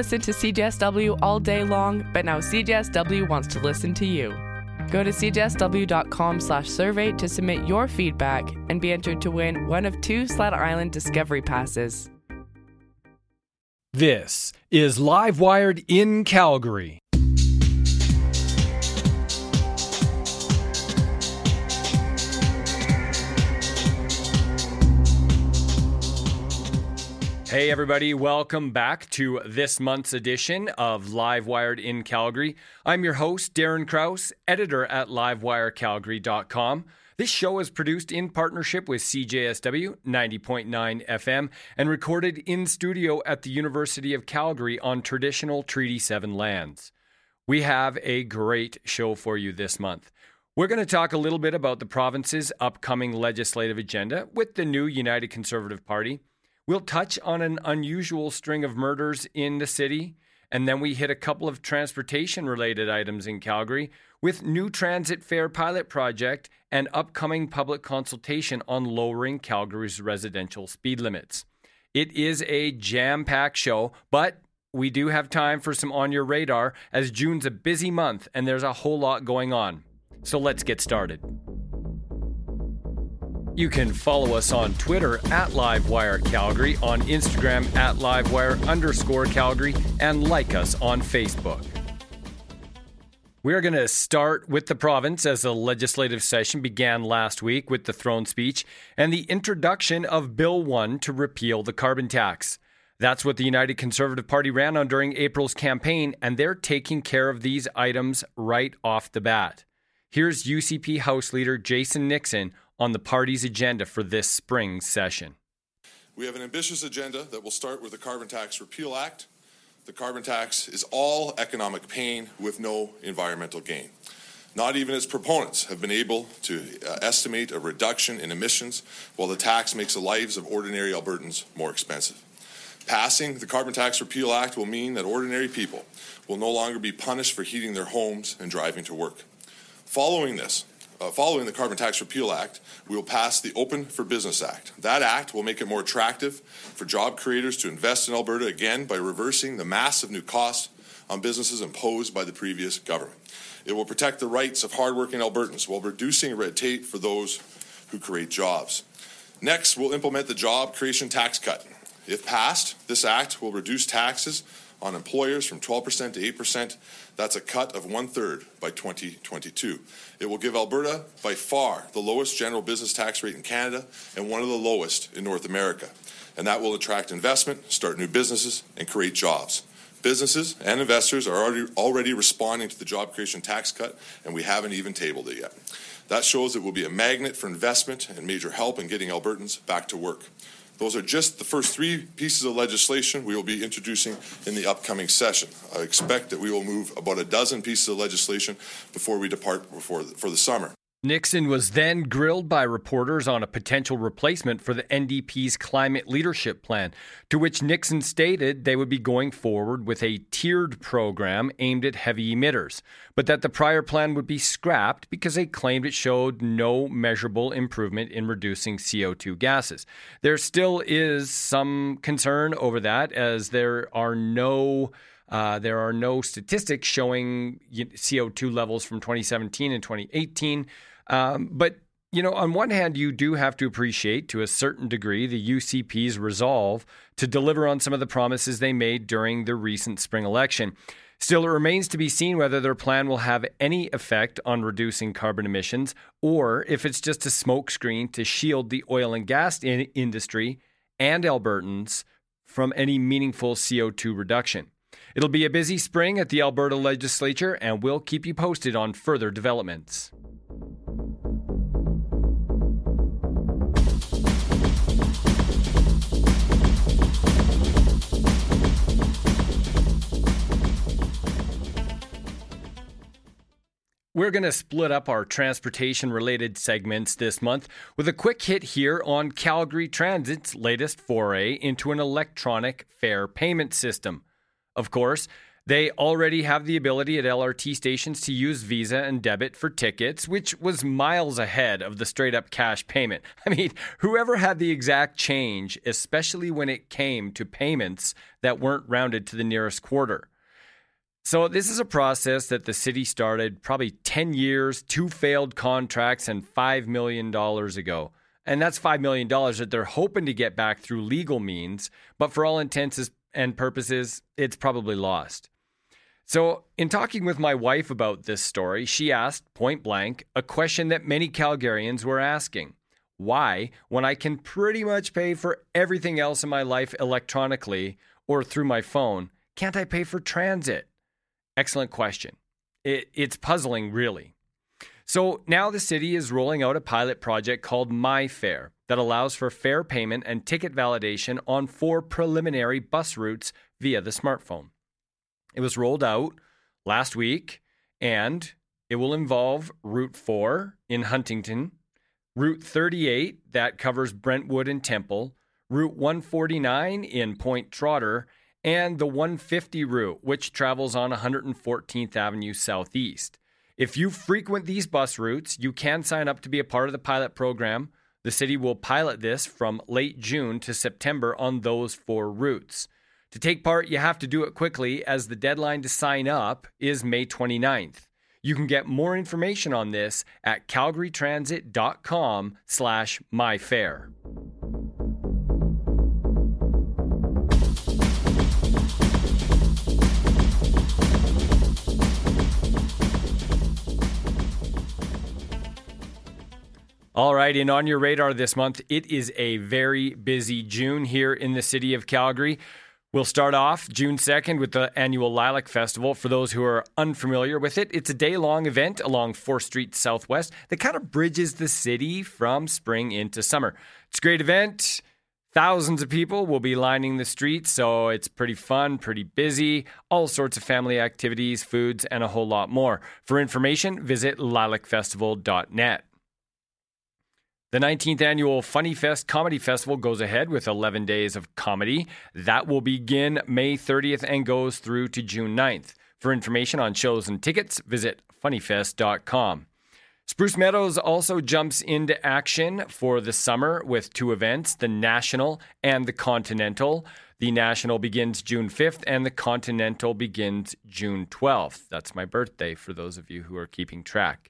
listen to CJSW all day long, but now CJSW wants to listen to you. Go to cjsw.com slash survey to submit your feedback and be entered to win one of two Sled Island Discovery Passes. This is Live Wired in Calgary. Hey, everybody, welcome back to this month's edition of Live Wired in Calgary. I'm your host, Darren Krause, editor at livewirecalgary.com. This show is produced in partnership with CJSW 90.9 FM and recorded in studio at the University of Calgary on traditional Treaty 7 lands. We have a great show for you this month. We're going to talk a little bit about the province's upcoming legislative agenda with the new United Conservative Party. We'll touch on an unusual string of murders in the city, and then we hit a couple of transportation related items in Calgary with new transit fare pilot project and upcoming public consultation on lowering Calgary's residential speed limits. It is a jam packed show, but we do have time for some on your radar as June's a busy month and there's a whole lot going on. So let's get started. You can follow us on Twitter at LiveWire Calgary, on Instagram at LiveWire underscore Calgary, and like us on Facebook. We're going to start with the province as the legislative session began last week with the throne speech and the introduction of Bill 1 to repeal the carbon tax. That's what the United Conservative Party ran on during April's campaign, and they're taking care of these items right off the bat. Here's UCP House Leader Jason Nixon on the party's agenda for this spring session. We have an ambitious agenda that will start with the Carbon Tax Repeal Act. The carbon tax is all economic pain with no environmental gain. Not even its proponents have been able to uh, estimate a reduction in emissions, while the tax makes the lives of ordinary Albertans more expensive. Passing the Carbon Tax Repeal Act will mean that ordinary people will no longer be punished for heating their homes and driving to work. Following this, uh, following the Carbon Tax Repeal Act, we will pass the Open for Business Act. That act will make it more attractive for job creators to invest in Alberta again by reversing the massive new costs on businesses imposed by the previous government. It will protect the rights of hardworking Albertans while reducing red tape for those who create jobs. Next, we'll implement the Job Creation Tax Cut. If passed, this act will reduce taxes on employers from 12% to 8%. That's a cut of one third by 2022. It will give Alberta by far the lowest general business tax rate in Canada and one of the lowest in North America. And that will attract investment, start new businesses, and create jobs. Businesses and investors are already, already responding to the job creation tax cut, and we haven't even tabled it yet. That shows it will be a magnet for investment and major help in getting Albertans back to work. Those are just the first three pieces of legislation we will be introducing in the upcoming session. I expect that we will move about a dozen pieces of legislation before we depart before the, for the summer. Nixon was then grilled by reporters on a potential replacement for the NDP's climate leadership plan, to which Nixon stated they would be going forward with a tiered program aimed at heavy emitters, but that the prior plan would be scrapped because they claimed it showed no measurable improvement in reducing CO2 gases. There still is some concern over that, as there are no. Uh, there are no statistics showing CO2 levels from 2017 and 2018. Um, but you know, on one hand, you do have to appreciate to a certain degree the UCP's resolve to deliver on some of the promises they made during the recent spring election. Still, it remains to be seen whether their plan will have any effect on reducing carbon emissions or if it's just a smokescreen to shield the oil and gas in- industry and Albertans from any meaningful CO2 reduction. It'll be a busy spring at the Alberta legislature, and we'll keep you posted on further developments. We're going to split up our transportation related segments this month with a quick hit here on Calgary Transit's latest foray into an electronic fare payment system. Of course, They already have the ability at LRT stations to use Visa and debit for tickets, which was miles ahead of the straight up cash payment. I mean, whoever had the exact change, especially when it came to payments that weren't rounded to the nearest quarter. So, this is a process that the city started probably 10 years, two failed contracts, and $5 million ago. And that's $5 million that they're hoping to get back through legal means, but for all intents and purposes, it's probably lost. So, in talking with my wife about this story, she asked point blank a question that many Calgarians were asking Why, when I can pretty much pay for everything else in my life electronically or through my phone, can't I pay for transit? Excellent question. It, it's puzzling, really. So, now the city is rolling out a pilot project called MyFare that allows for fare payment and ticket validation on four preliminary bus routes via the smartphone. It was rolled out last week, and it will involve Route 4 in Huntington, Route 38 that covers Brentwood and Temple, Route 149 in Point Trotter, and the 150 route, which travels on 114th Avenue Southeast. If you frequent these bus routes, you can sign up to be a part of the pilot program. The city will pilot this from late June to September on those four routes. To take part, you have to do it quickly as the deadline to sign up is May 29th. You can get more information on this at calgarytransit.com slash myfare. All right, and on your radar this month, it is a very busy June here in the city of Calgary. We'll start off June 2nd with the annual Lilac Festival. For those who are unfamiliar with it, it's a day long event along 4th Street Southwest that kind of bridges the city from spring into summer. It's a great event. Thousands of people will be lining the streets, so it's pretty fun, pretty busy, all sorts of family activities, foods, and a whole lot more. For information, visit lilacfestival.net. The 19th annual Funny Fest Comedy Festival goes ahead with 11 days of comedy. That will begin May 30th and goes through to June 9th. For information on shows and tickets, visit funnyfest.com. Spruce Meadows also jumps into action for the summer with two events the National and the Continental. The National begins June 5th and the Continental begins June 12th. That's my birthday for those of you who are keeping track.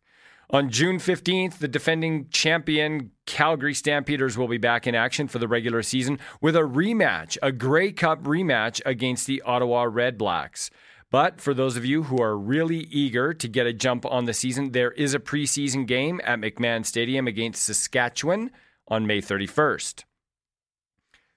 On June 15th, the defending champion Calgary Stampeders will be back in action for the regular season with a rematch, a Grey Cup rematch against the Ottawa Red Blacks. But for those of you who are really eager to get a jump on the season, there is a preseason game at McMahon Stadium against Saskatchewan on May 31st.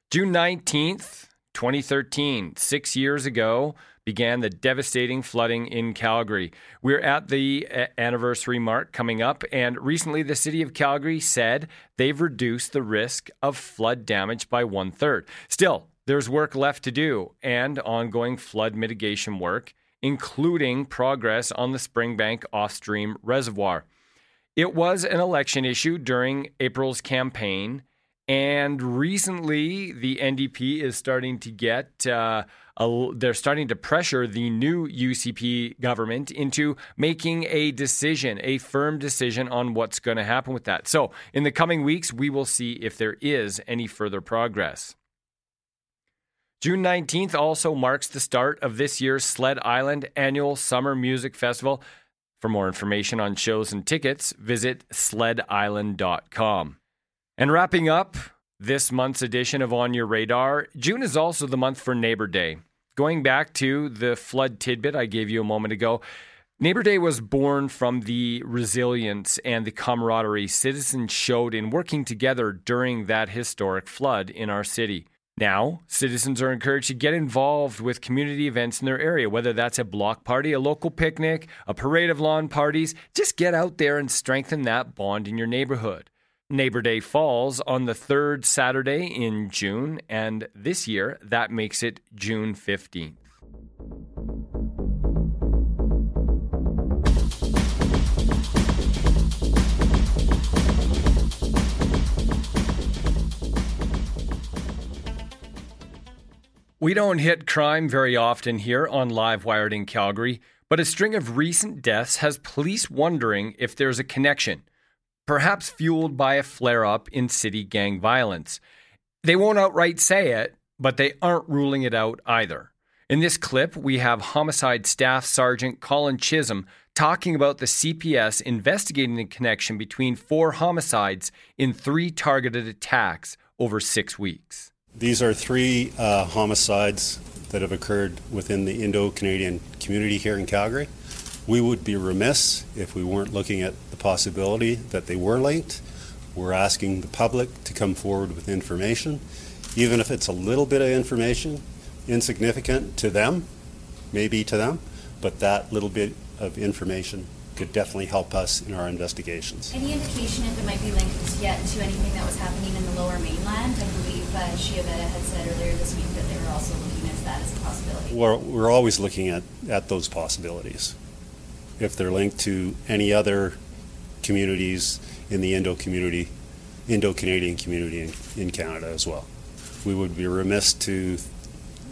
June 19th, 2013, six years ago, began the devastating flooding in Calgary. We're at the anniversary mark coming up, and recently the city of Calgary said they've reduced the risk of flood damage by one third. Still, there's work left to do and ongoing flood mitigation work, including progress on the Springbank off stream reservoir. It was an election issue during April's campaign. And recently, the NDP is starting to get uh, they're starting to pressure the new UCP government into making a decision, a firm decision on what's going to happen with that. So, in the coming weeks, we will see if there is any further progress. June 19th also marks the start of this year's Sled Island Annual Summer Music Festival. For more information on shows and tickets, visit sledisland.com. And wrapping up, this month's edition of On Your Radar. June is also the month for Neighbor Day. Going back to the flood tidbit I gave you a moment ago, Neighbor Day was born from the resilience and the camaraderie citizens showed in working together during that historic flood in our city. Now, citizens are encouraged to get involved with community events in their area, whether that's a block party, a local picnic, a parade of lawn parties. Just get out there and strengthen that bond in your neighborhood. Neighbor Day falls on the third Saturday in June, and this year that makes it June 15th. We don't hit crime very often here on Live Wired in Calgary, but a string of recent deaths has police wondering if there's a connection, perhaps fueled by a flare up in city gang violence. They won't outright say it, but they aren't ruling it out either. In this clip, we have Homicide Staff Sergeant Colin Chisholm talking about the CPS investigating the connection between four homicides in three targeted attacks over six weeks. These are three uh, homicides that have occurred within the Indo Canadian community here in Calgary. We would be remiss if we weren't looking at the possibility that they were linked. We're asking the public to come forward with information, even if it's a little bit of information, insignificant to them, maybe to them, but that little bit of information could definitely help us in our investigations. Any indication if it might be linked yet to anything that was happening in the lower mainland? I believe uh, Shia had said earlier this week that they were also looking at that as a possibility. We're, we're always looking at, at those possibilities. If they're linked to any other communities in the Indo community, Indo Canadian community in, in Canada as well. We would be remiss to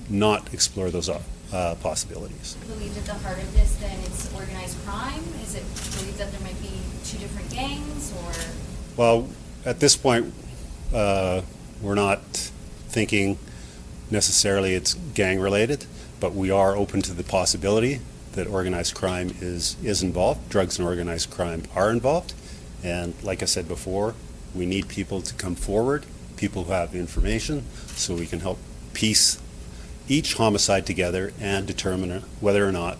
not explore those uh, possibilities. Believe at the heart of this, then it's organized crime. Is it believed that there might be two different gangs, or? Well, at this point, uh, we're not thinking necessarily it's gang related, but we are open to the possibility that organized crime is is involved. Drugs and organized crime are involved, and like I said before, we need people to come forward, people who have information, so we can help piece each homicide together and determine whether or not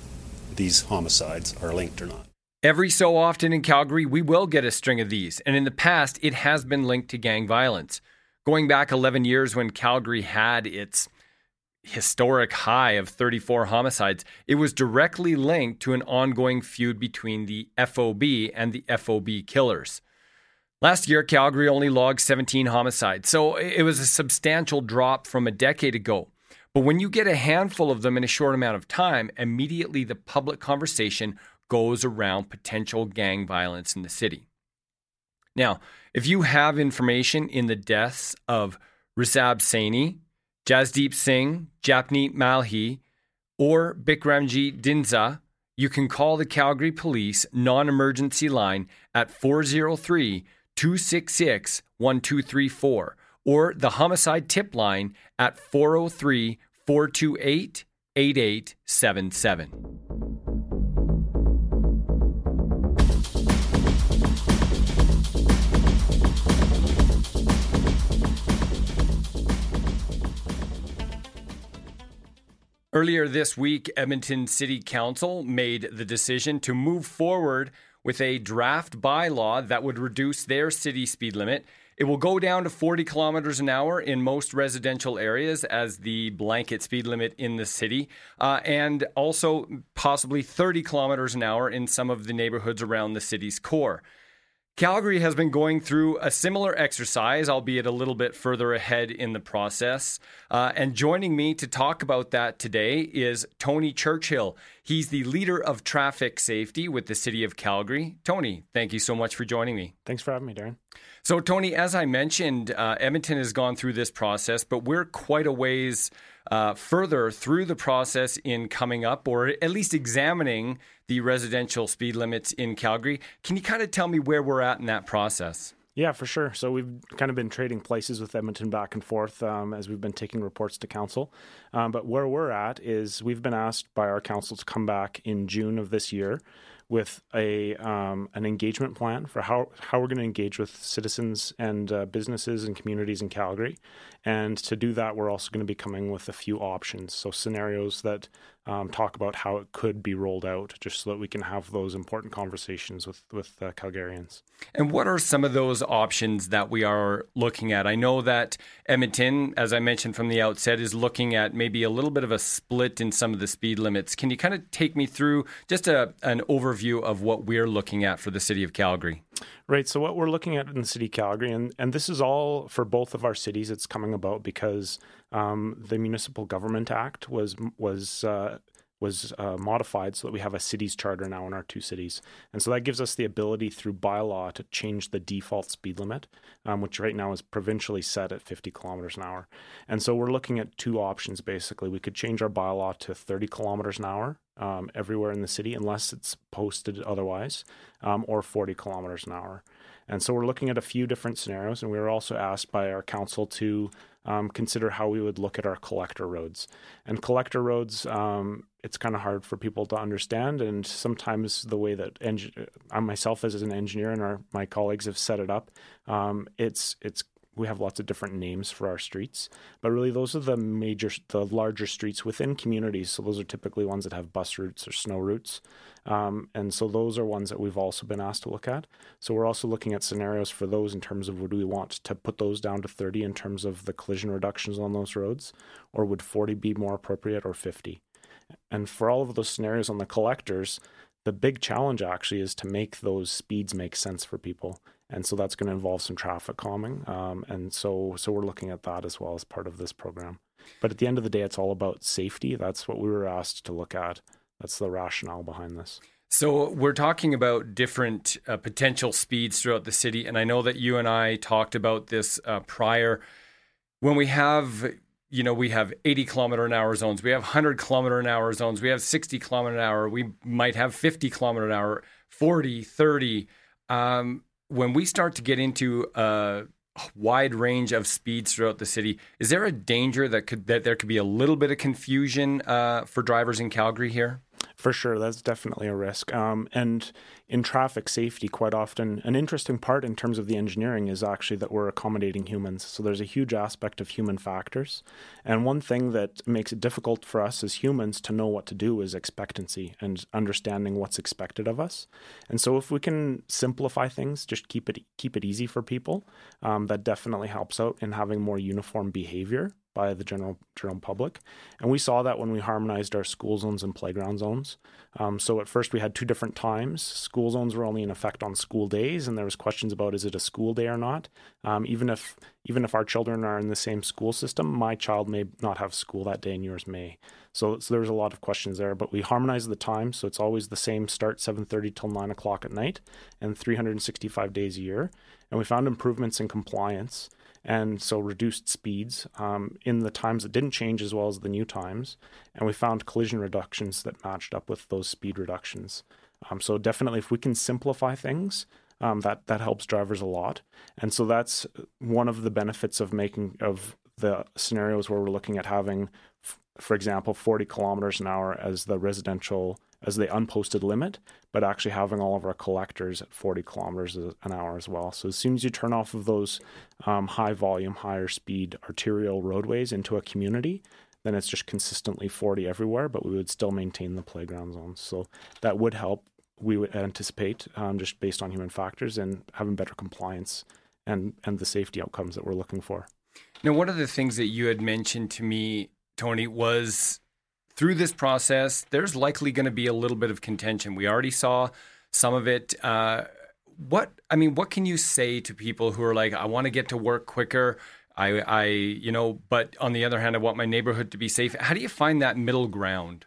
these homicides are linked or not. Every so often in Calgary, we will get a string of these, and in the past, it has been linked to gang violence. Going back 11 years when Calgary had its historic high of 34 homicides, it was directly linked to an ongoing feud between the FOB and the FOB killers. Last year, Calgary only logged 17 homicides, so it was a substantial drop from a decade ago. But when you get a handful of them in a short amount of time, immediately the public conversation goes around potential gang violence in the city. Now, if you have information in the deaths of Rishabh Saini, Jasdeep Singh, Japneet Malhi, or Bikramji Dinza, you can call the Calgary Police non emergency line at 403 266 1234 or the homicide tip line at 403 428 8877. Earlier this week, Edmonton City Council made the decision to move forward with a draft bylaw that would reduce their city speed limit it will go down to 40 kilometers an hour in most residential areas as the blanket speed limit in the city, uh, and also possibly 30 kilometers an hour in some of the neighborhoods around the city's core. Calgary has been going through a similar exercise, albeit a little bit further ahead in the process. Uh, and joining me to talk about that today is Tony Churchill. He's the leader of traffic safety with the city of Calgary. Tony, thank you so much for joining me. Thanks for having me, Darren. So, Tony, as I mentioned, uh, Edmonton has gone through this process, but we're quite a ways uh, further through the process in coming up or at least examining the residential speed limits in Calgary. Can you kind of tell me where we're at in that process? Yeah, for sure. So we've kind of been trading places with Edmonton back and forth um, as we've been taking reports to council. Um, but where we're at is we've been asked by our council to come back in June of this year with a um, an engagement plan for how how we're going to engage with citizens and uh, businesses and communities in Calgary. And to do that, we're also going to be coming with a few options, so scenarios that um, talk about how it could be rolled out, just so that we can have those important conversations with with uh, Calgarians. And what are some of those options that we are looking at? I know that Edmonton, as I mentioned from the outset, is looking at maybe a little bit of a split in some of the speed limits. Can you kind of take me through just a, an overview of what we're looking at for the city of Calgary? Right. So what we're looking at in the city of Calgary, and and this is all for both of our cities. It's coming about because um, the Municipal Government Act was was uh, was uh, modified so that we have a cities charter now in our two cities. And so that gives us the ability through bylaw to change the default speed limit, um, which right now is provincially set at 50 kilometers an hour. And so we're looking at two options basically. We could change our bylaw to 30 kilometers an hour um, everywhere in the city, unless it's posted otherwise, um, or 40 kilometers an hour. And so we're looking at a few different scenarios, and we were also asked by our council to um, consider how we would look at our collector roads. And collector roads, um, it's kind of hard for people to understand, and sometimes the way that engi- I myself as an engineer and our my colleagues have set it up, um, it's it's we have lots of different names for our streets, but really those are the major, the larger streets within communities. So those are typically ones that have bus routes or snow routes. Um, and so those are ones that we've also been asked to look at. So we're also looking at scenarios for those in terms of would we want to put those down to 30 in terms of the collision reductions on those roads, or would 40 be more appropriate or 50? And for all of those scenarios on the collectors, the big challenge actually is to make those speeds make sense for people and so that's going to involve some traffic calming. Um, and so so we're looking at that as well as part of this program. But at the end of the day, it's all about safety. That's what we were asked to look at. That's the rationale behind this. So we're talking about different uh, potential speeds throughout the city, and I know that you and I talked about this uh, prior. When we have, you know, we have 80 kilometer an hour zones, we have 100 kilometer an hour zones, we have 60 kilometer an hour, we might have 50 kilometer an hour, 40, 30. Um, when we start to get into a wide range of speeds throughout the city, is there a danger that could that there could be a little bit of confusion uh, for drivers in Calgary here? For sure, that's definitely a risk. Um, and in traffic safety, quite often, an interesting part in terms of the engineering is actually that we're accommodating humans. So there's a huge aspect of human factors. And one thing that makes it difficult for us as humans to know what to do is expectancy and understanding what's expected of us. And so if we can simplify things, just keep it keep it easy for people, um, that definitely helps out in having more uniform behavior by the general general public. And we saw that when we harmonized our school zones and playground zones. Um, so at first we had two different times. School zones were only in effect on school days, and there was questions about is it a school day or not. Um, even if even if our children are in the same school system, my child may not have school that day, and yours may. So, so there's a lot of questions there. But we harmonized the time, so it's always the same start 7:30 till 9 o'clock at night, and 365 days a year. And we found improvements in compliance and so reduced speeds um, in the times that didn't change as well as the new times. And we found collision reductions that matched up with those speed reductions. Um, so definitely, if we can simplify things, um, that that helps drivers a lot. And so that's one of the benefits of making of the scenarios where we're looking at having, f- for example, 40 kilometers an hour as the residential as the unposted limit, but actually having all of our collectors at 40 kilometers an hour as well. So as soon as you turn off of those um, high volume, higher speed arterial roadways into a community, then it's just consistently 40 everywhere, but we would still maintain the playground zones. So that would help. We would anticipate um, just based on human factors and having better compliance and and the safety outcomes that we're looking for. Now, one of the things that you had mentioned to me, Tony, was through this process, there's likely going to be a little bit of contention. We already saw some of it. Uh, what I mean, what can you say to people who are like, I want to get to work quicker. I, I, you know, but on the other hand, I want my neighborhood to be safe. How do you find that middle ground?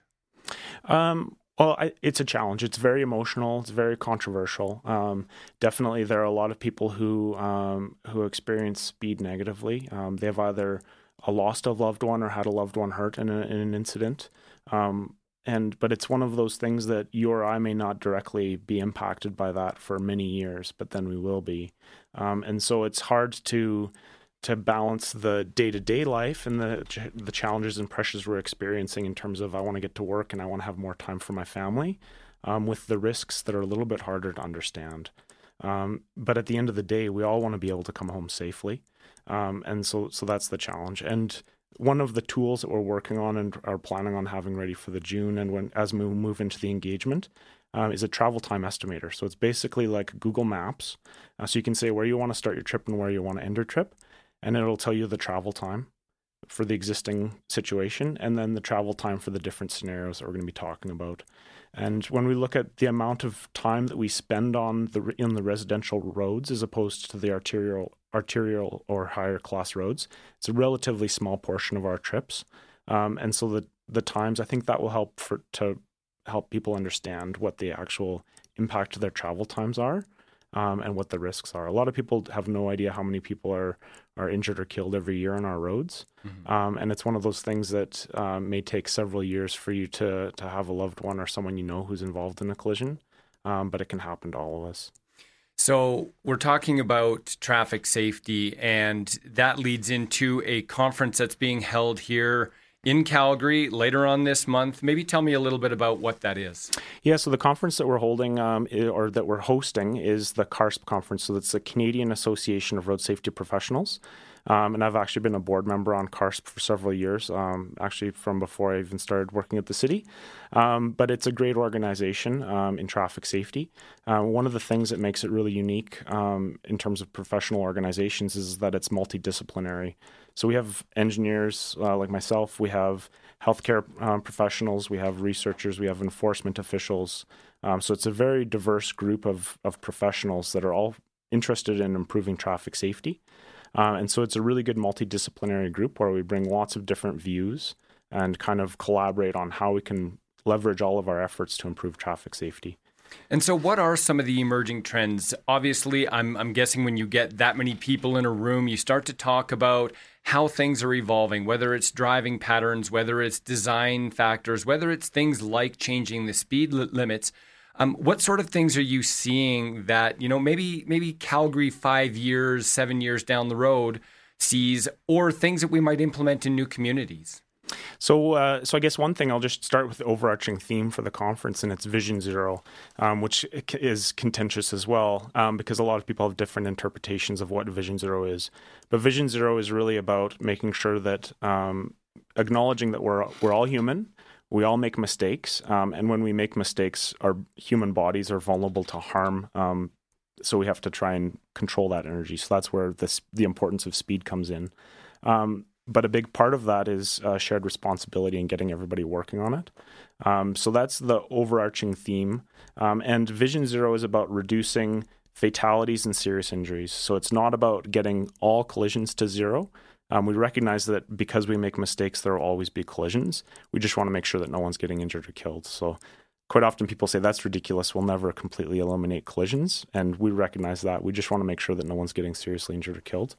Um, well, I, it's a challenge. It's very emotional. It's very controversial. Um, definitely, there are a lot of people who um, who experience speed negatively. Um, they have either a lost a loved one or had a loved one hurt in, a, in an incident. Um, and but it's one of those things that you or I may not directly be impacted by that for many years, but then we will be. Um, and so it's hard to to balance the day to day life and the the challenges and pressures we're experiencing in terms of I want to get to work and I want to have more time for my family, um, with the risks that are a little bit harder to understand. Um, but at the end of the day, we all want to be able to come home safely. Um, and so, so that's the challenge. And one of the tools that we're working on and are planning on having ready for the June and when as we move into the engagement um, is a travel time estimator. So it's basically like Google Maps. Uh, so you can say where you want to start your trip and where you want to end your trip, and it'll tell you the travel time for the existing situation and then the travel time for the different scenarios that we're going to be talking about. And when we look at the amount of time that we spend on the in the residential roads as opposed to the arterial arterial or higher class roads, it's a relatively small portion of our trips. Um, and so the the times, I think that will help for to help people understand what the actual impact of their travel times are um, and what the risks are. A lot of people have no idea how many people are are injured or killed every year on our roads, mm-hmm. um, and it's one of those things that um, may take several years for you to to have a loved one or someone you know who's involved in a collision, um, but it can happen to all of us. So, we're talking about traffic safety, and that leads into a conference that's being held here in Calgary later on this month. Maybe tell me a little bit about what that is. Yeah, so the conference that we're holding um, or that we're hosting is the CARSP conference. So it's the Canadian Association of Road Safety Professionals. Um, and I've actually been a board member on CARSP for several years, um, actually from before I even started working at the city. Um, but it's a great organization um, in traffic safety. Uh, one of the things that makes it really unique um, in terms of professional organizations is that it's multidisciplinary. So we have engineers uh, like myself, we have healthcare um, professionals, we have researchers, we have enforcement officials. Um, so it's a very diverse group of, of professionals that are all interested in improving traffic safety. Uh, and so it's a really good multidisciplinary group where we bring lots of different views and kind of collaborate on how we can leverage all of our efforts to improve traffic safety. And so, what are some of the emerging trends? Obviously, I'm, I'm guessing when you get that many people in a room, you start to talk about how things are evolving, whether it's driving patterns, whether it's design factors, whether it's things like changing the speed li- limits. Um, what sort of things are you seeing that you know maybe maybe Calgary five years, seven years down the road sees, or things that we might implement in new communities? So, uh, so I guess one thing I'll just start with the overarching theme for the conference, and it's Vision Zero, um, which is contentious as well um, because a lot of people have different interpretations of what Vision Zero is. But Vision Zero is really about making sure that um, acknowledging that we're we're all human. We all make mistakes, um, and when we make mistakes, our human bodies are vulnerable to harm um, so we have to try and control that energy. So that's where this the importance of speed comes in. Um, but a big part of that is uh, shared responsibility and getting everybody working on it. Um, so that's the overarching theme. Um, and Vision Zero is about reducing fatalities and serious injuries. So it's not about getting all collisions to zero. Um, we recognize that because we make mistakes, there will always be collisions. We just want to make sure that no one's getting injured or killed. So quite often people say that's ridiculous. We'll never completely eliminate collisions. And we recognize that. We just want to make sure that no one's getting seriously injured or killed.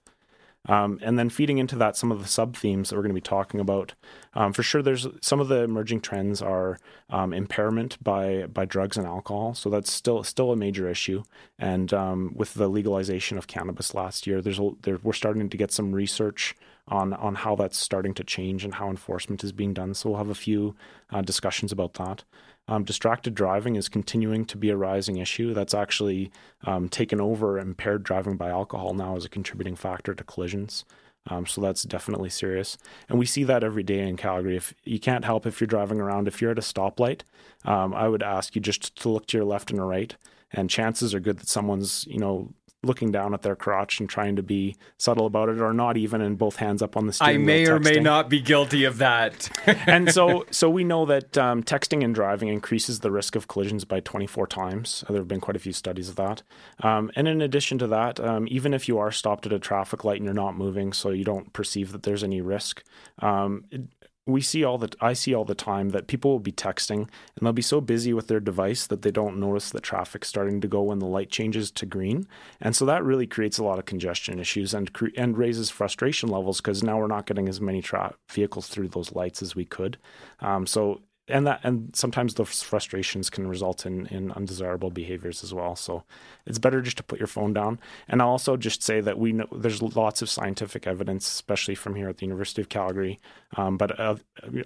Um, and then feeding into that, some of the sub themes that we're going to be talking about. Um, for sure, there's some of the emerging trends are um, impairment by by drugs and alcohol. So that's still still a major issue. And um, with the legalization of cannabis last year, there's a, there, we're starting to get some research on on how that's starting to change and how enforcement is being done. So we'll have a few uh, discussions about that. Um, distracted driving is continuing to be a rising issue. That's actually um, taken over impaired driving by alcohol now as a contributing factor to collisions. Um, so that's definitely serious. And we see that every day in Calgary. If you can't help if you're driving around, if you're at a stoplight, um, I would ask you just to look to your left and right. And chances are good that someone's, you know, looking down at their crotch and trying to be subtle about it, or not even, and both hands up on the steering. I may or may not be guilty of that. and so, so we know that um, texting and driving increases the risk of collisions by 24 times. There have been quite a few studies of that. Um, and in addition to that, um, even if you are stopped at a traffic light and you're not moving, so you don't perceive that there's any risk, um, it, we see all the I see all the time that people will be texting and they'll be so busy with their device that they don't notice the traffic starting to go when the light changes to green, and so that really creates a lot of congestion issues and cre- and raises frustration levels because now we're not getting as many tra- vehicles through those lights as we could. Um, so and that and sometimes those frustrations can result in in undesirable behaviors as well. So it's better just to put your phone down. And i'll also just say that we know there's lots of scientific evidence especially from here at the university of calgary um, but uh,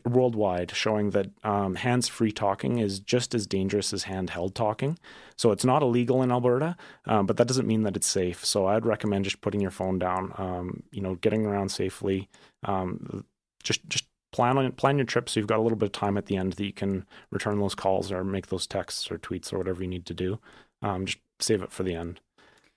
worldwide showing that um, hands-free talking is just as dangerous as handheld talking. So it's not illegal in alberta um, but that doesn't mean that it's safe. So i'd recommend just putting your phone down um, you know getting around safely um, just just plan on plan your trip so you've got a little bit of time at the end that you can return those calls or make those texts or tweets or whatever you need to do. Um, just save it for the end.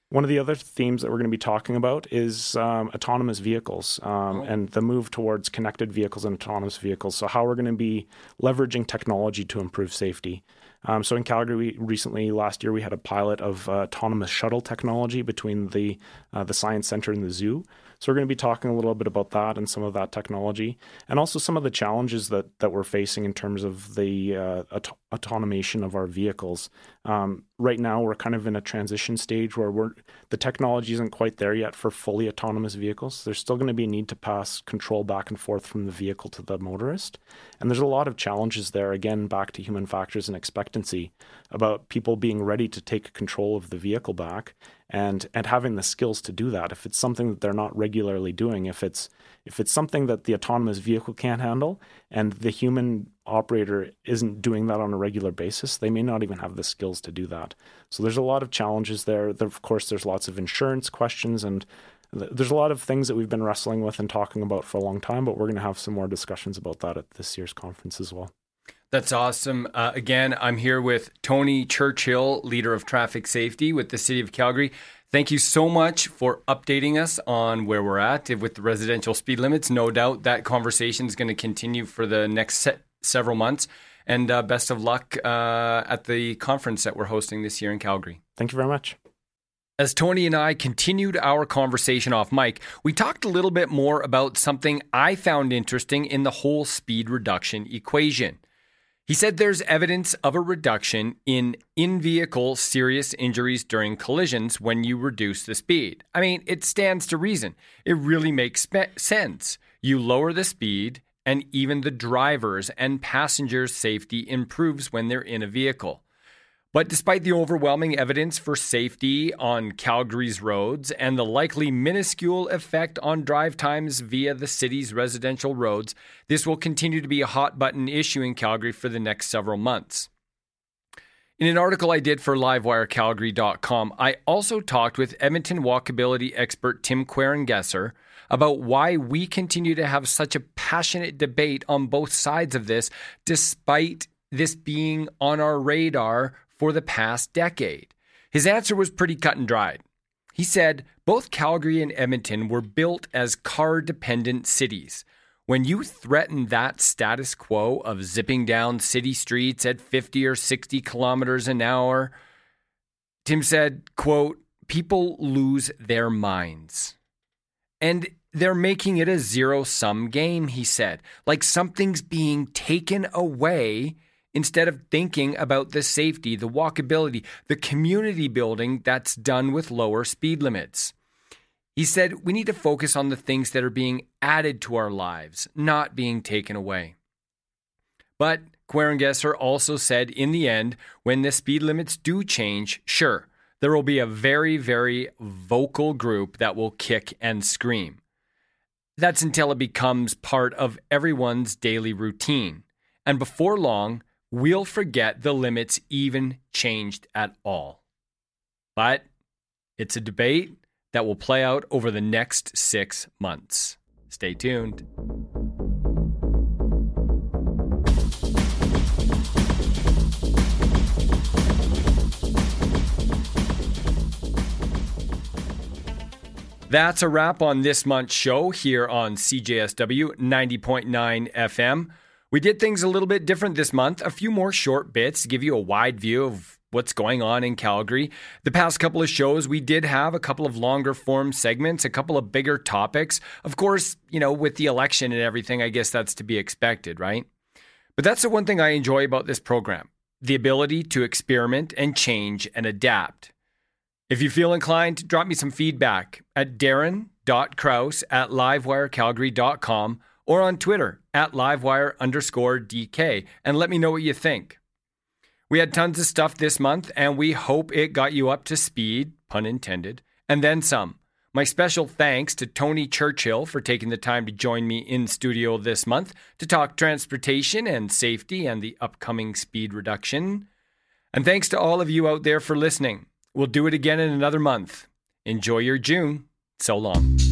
One of the other themes that we're going to be talking about is um, autonomous vehicles um, oh. and the move towards connected vehicles and autonomous vehicles. So, how we're going to be leveraging technology to improve safety. Um, so in Calgary, we recently last year we had a pilot of uh, autonomous shuttle technology between the uh, the science center and the zoo. So we're going to be talking a little bit about that and some of that technology, and also some of the challenges that that we're facing in terms of the uh, auto- automation of our vehicles. Um, right now, we're kind of in a transition stage where we're the technology isn't quite there yet for fully autonomous vehicles. There's still going to be a need to pass control back and forth from the vehicle to the motorist, and there's a lot of challenges there. Again, back to human factors and expectancy about people being ready to take control of the vehicle back and and having the skills to do that if it's something that they're not regularly doing if it's if it's something that the autonomous vehicle can't handle and the human operator isn't doing that on a regular basis they may not even have the skills to do that so there's a lot of challenges there, of course there's lots of insurance questions and there's a lot of things that we've been wrestling with and talking about for a long time but we're going to have some more discussions about that at this year's conference as well that's awesome. Uh, again, I'm here with Tony Churchill, leader of traffic safety with the City of Calgary. Thank you so much for updating us on where we're at with the residential speed limits. No doubt that conversation is going to continue for the next se- several months. And uh, best of luck uh, at the conference that we're hosting this year in Calgary. Thank you very much. As Tony and I continued our conversation off mic, we talked a little bit more about something I found interesting in the whole speed reduction equation. He said there's evidence of a reduction in in vehicle serious injuries during collisions when you reduce the speed. I mean, it stands to reason. It really makes spe- sense. You lower the speed, and even the driver's and passengers' safety improves when they're in a vehicle. But despite the overwhelming evidence for safety on Calgary's roads and the likely minuscule effect on drive times via the city's residential roads, this will continue to be a hot button issue in Calgary for the next several months. In an article I did for LiveWireCalgary.com, I also talked with Edmonton walkability expert Tim Querengesser about why we continue to have such a passionate debate on both sides of this, despite this being on our radar for the past decade? His answer was pretty cut and dried. He said both Calgary and Edmonton were built as car dependent cities. When you threaten that status quo of zipping down city streets at 50 or 60 kilometers an hour, Tim said, quote, people lose their minds. And they're making it a zero sum game, he said, like something's being taken away instead of thinking about the safety, the walkability, the community building that's done with lower speed limits. He said we need to focus on the things that are being added to our lives, not being taken away. But Querengesser also said in the end, when the speed limits do change, sure, there will be a very, very vocal group that will kick and scream. That's until it becomes part of everyone's daily routine. And before long, we'll forget the limits even changed at all. But it's a debate that will play out over the next six months. Stay tuned. That's a wrap on this month's show here on CJSW 90.9 FM. We did things a little bit different this month. A few more short bits to give you a wide view of what's going on in Calgary. The past couple of shows, we did have a couple of longer form segments, a couple of bigger topics. Of course, you know, with the election and everything, I guess that's to be expected, right? But that's the one thing I enjoy about this program the ability to experiment and change and adapt. If you feel inclined, drop me some feedback at darren.krause at livewirecalgary.com or on Twitter at livewire underscore DK and let me know what you think. We had tons of stuff this month and we hope it got you up to speed, pun intended, and then some. My special thanks to Tony Churchill for taking the time to join me in studio this month to talk transportation and safety and the upcoming speed reduction. And thanks to all of you out there for listening. We'll do it again in another month. Enjoy your June. So long.